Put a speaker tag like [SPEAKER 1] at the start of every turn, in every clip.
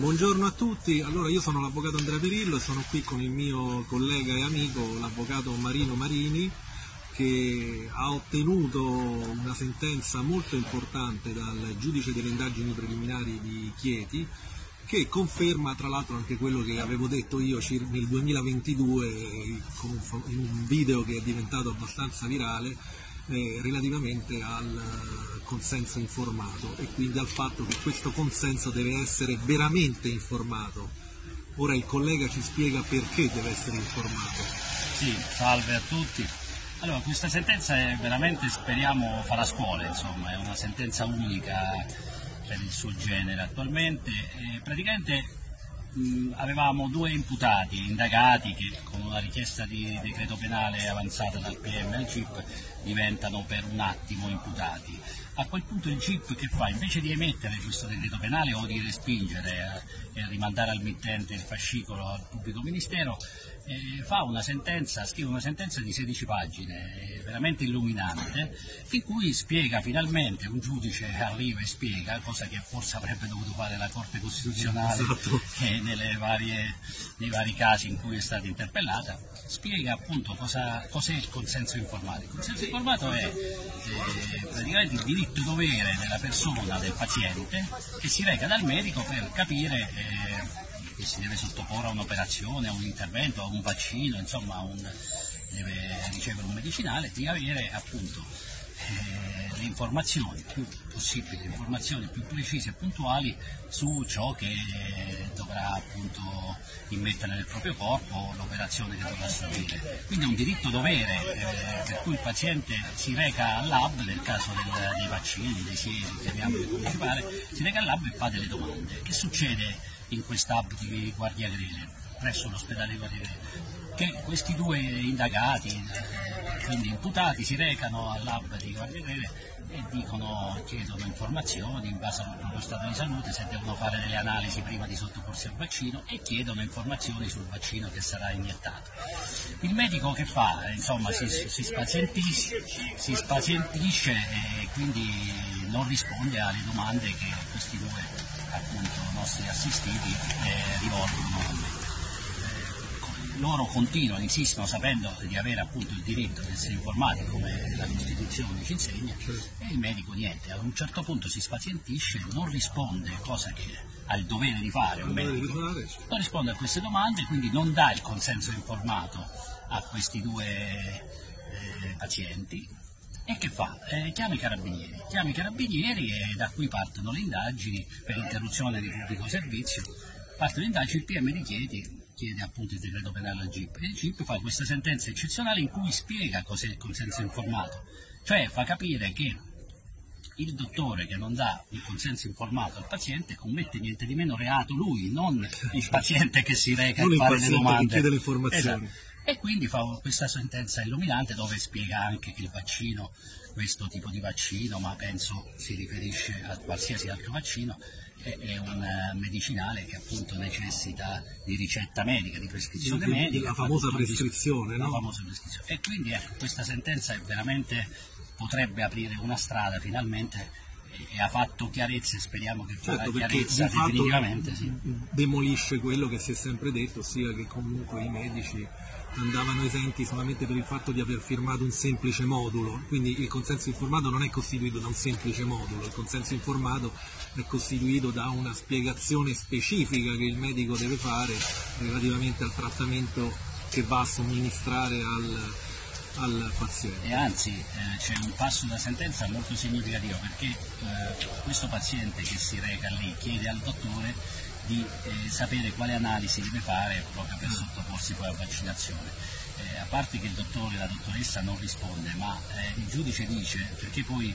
[SPEAKER 1] Buongiorno a tutti, allora io sono l'avvocato Andrea Perillo e sono qui con il mio collega e amico l'avvocato Marino Marini che ha ottenuto una sentenza molto importante dal giudice delle indagini preliminari di Chieti che conferma tra l'altro anche quello che avevo detto io nel 2022 con un video che è diventato abbastanza virale eh, relativamente al consenso informato e quindi al fatto che questo consenso deve essere veramente informato. Ora il collega ci spiega perché deve essere informato.
[SPEAKER 2] Sì, salve a tutti. Allora, questa sentenza è veramente, speriamo, farà scuola, insomma, è una sentenza unica per il suo genere attualmente. E praticamente mh, avevamo due imputati, indagati, che una richiesta di decreto penale avanzata dal PM al GIP diventano per un attimo imputati. A quel punto il GIP che fa? Invece di emettere questo decreto penale o di respingere eh, e rimandare al mittente il fascicolo al pubblico ministero, eh, fa una sentenza, scrive una sentenza di 16 pagine, eh, veramente illuminante, in cui spiega finalmente, un giudice arriva e spiega, cosa che forse avrebbe dovuto fare la Corte Costituzionale esatto. eh, varie, nei vari casi in cui è stata interpellata, spiega appunto cosa, cos'è il consenso informato. Il consenso informato è eh, praticamente il diritto dovere della persona, del paziente, che si reca dal medico per capire eh, che si deve sottoporre a un'operazione, a un intervento, a un vaccino, insomma un, deve ricevere un medicinale, di avere appunto eh, le informazioni più possibili, le informazioni più precise e puntuali su ciò che dovrà appunto immettere nel proprio corpo, l'operazione che dovrà subire. Quindi è un diritto dovere eh, per cui il paziente si reca al lab, nel caso del, dei vaccini, dei sieri, chiamiamoli come ci pare, si reca al lab e fa delle domande. Che succede in quest'hub di Guardia Grele, presso l'ospedale Grele, che questi due indagati, quindi imputati, si recano all'hub di Guardia Grele e dicono, chiedono informazioni in base al proprio stato di salute, se devono fare delle analisi prima di sottoporsi al vaccino e chiedono informazioni sul vaccino che sarà iniettato. Il medico che fa? Insomma, si, si, spazientisce, si spazientisce e quindi non risponde alle domande che questi due appunto, nostri assistiti eh, rivolgono loro continuano, insistono sapendo di avere appunto il diritto di essere informati come la Costituzione ci insegna e il medico niente, a un certo punto si spazientisce, non risponde, cosa che ha il dovere di fare un medico, non risponde a queste domande, quindi non dà il consenso informato a questi due eh, pazienti. E che fa? Eh, chiama i carabinieri, chiama i carabinieri e da qui partono le indagini per interruzione di pubblico servizio. Partono le indagini, il PM di Chieti chiede appunto il decreto penale al GIP e il GIP fa questa sentenza eccezionale in cui spiega cos'è il consenso informato, cioè fa capire che il dottore che non dà il consenso informato al paziente commette niente di meno reato lui, non il paziente che si reca a fare le domande. Che
[SPEAKER 1] chiede le informazioni.
[SPEAKER 2] Esatto e quindi fa questa sentenza illuminante dove spiega anche che il vaccino, questo tipo di vaccino, ma penso si riferisce a qualsiasi altro vaccino, è, un eh, medicinale che appunto necessita di ricetta medica, di prescrizione
[SPEAKER 1] di,
[SPEAKER 2] medica.
[SPEAKER 1] La famosa prescrizione, no?
[SPEAKER 2] La famosa prescrizione. E quindi ecco, questa sentenza veramente potrebbe aprire una strada finalmente e ha fatto chiarezza e speriamo che farà certo, chiarezza di definitivamente. Sì.
[SPEAKER 1] Demolisce quello che si è sempre detto, ossia che comunque i medici andavano esenti solamente per il fatto di aver firmato un semplice modulo, quindi il consenso informato non è costituito da un semplice modulo, il consenso informato è costituito da una spiegazione specifica che il medico deve fare relativamente al trattamento che va a somministrare al, al paziente.
[SPEAKER 2] E anzi eh, c'è un passo della sentenza molto significativo perché eh, questo paziente che si reca lì chiede al dottore di eh, sapere quale analisi deve fare proprio per sottoporsi poi a vaccinazione. Eh, a parte che il dottore e la dottoressa non risponde, ma eh, il giudice dice, perché poi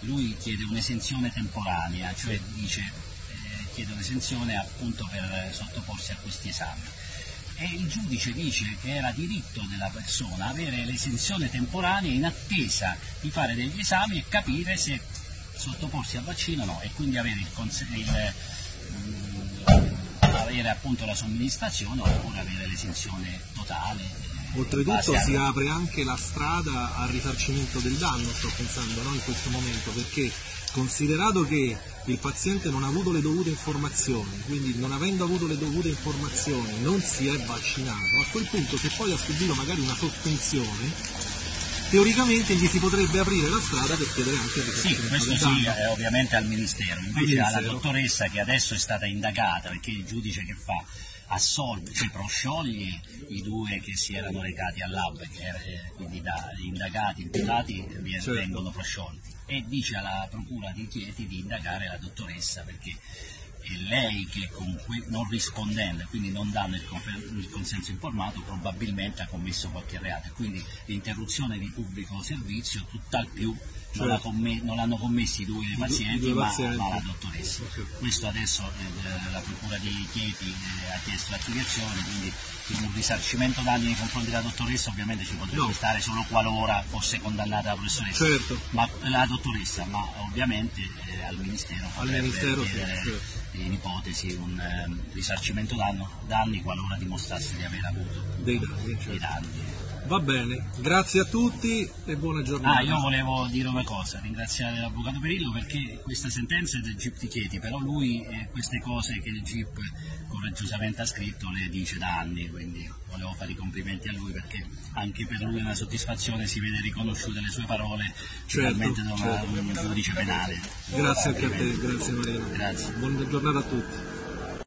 [SPEAKER 2] lui chiede un'esenzione temporanea, cioè dice eh, chiede un'esenzione appunto per sottoporsi a questi esami. E il giudice dice che era diritto della persona avere l'esenzione temporanea in attesa di fare degli esami e capire se sottoporsi al vaccino o no e quindi avere il, il avere appunto la somministrazione oppure avere l'esenzione totale.
[SPEAKER 1] Oltretutto si apre anche la strada al risarcimento del danno, sto pensando, no? in questo momento, perché considerato che il paziente non ha avuto le dovute informazioni, quindi non avendo avuto le dovute informazioni non si è vaccinato, a quel punto se poi ha subito magari una sospensione, teoricamente gli si potrebbe aprire la strada per chiedere anche il
[SPEAKER 2] Sì, questo sì, eh, ovviamente al Ministero, invece
[SPEAKER 1] Al
[SPEAKER 2] alla dottoressa che adesso è stata indagata, perché il giudice che fa assolve, cioè proscioglie i due che si erano recati al lab, che era- eh, quindi da indagati, imputati
[SPEAKER 1] Certo.
[SPEAKER 2] vengono prosciolti e dice alla procura di Chieti di indagare la dottoressa perché è lei che non rispondendo e quindi non dando il, consenso informato probabilmente ha commesso qualche reato e quindi l'interruzione di pubblico servizio tutt'al più non, l'ha
[SPEAKER 1] Certo.
[SPEAKER 2] comme- non l'hanno commessi i due pazienti,
[SPEAKER 1] due
[SPEAKER 2] ma,
[SPEAKER 1] pazienti.
[SPEAKER 2] ma la dottoressa. Questo adesso eh, la procura di Chieti eh, ha chiesto l'archiviazione, quindi un risarcimento danni nei confronti della dottoressa ovviamente ci potrebbe
[SPEAKER 1] No.
[SPEAKER 2] stare solo qualora fosse condannata la professoressa,
[SPEAKER 1] Certo.
[SPEAKER 2] ma, la dottoressa, ma ovviamente eh, al Ministero potrebbe
[SPEAKER 1] Ministero, sì,
[SPEAKER 2] chiedere
[SPEAKER 1] certo.
[SPEAKER 2] in ipotesi un ehm, risarcimento danno- danni qualora dimostrasse di aver avuto
[SPEAKER 1] dei danni.
[SPEAKER 2] dei
[SPEAKER 1] certo.
[SPEAKER 2] danni.
[SPEAKER 1] Va bene, grazie a tutti e buona giornata.
[SPEAKER 2] Ah, io volevo dire una cosa, ringraziare l'avvocato Perillo perché questa sentenza è del GIP di Chieti, però lui eh, queste cose che il GIP coraggiosamente ha scritto le dice da anni, quindi volevo fare i complimenti a lui perché anche per lui è una soddisfazione, si vede riconosciute le sue parole
[SPEAKER 1] Certo,
[SPEAKER 2] finalmente da una-
[SPEAKER 1] certo.
[SPEAKER 2] un giudice penale.
[SPEAKER 1] Grazie anche a te, grazie Marino.
[SPEAKER 2] Grazie.
[SPEAKER 1] Buona giornata a tutti.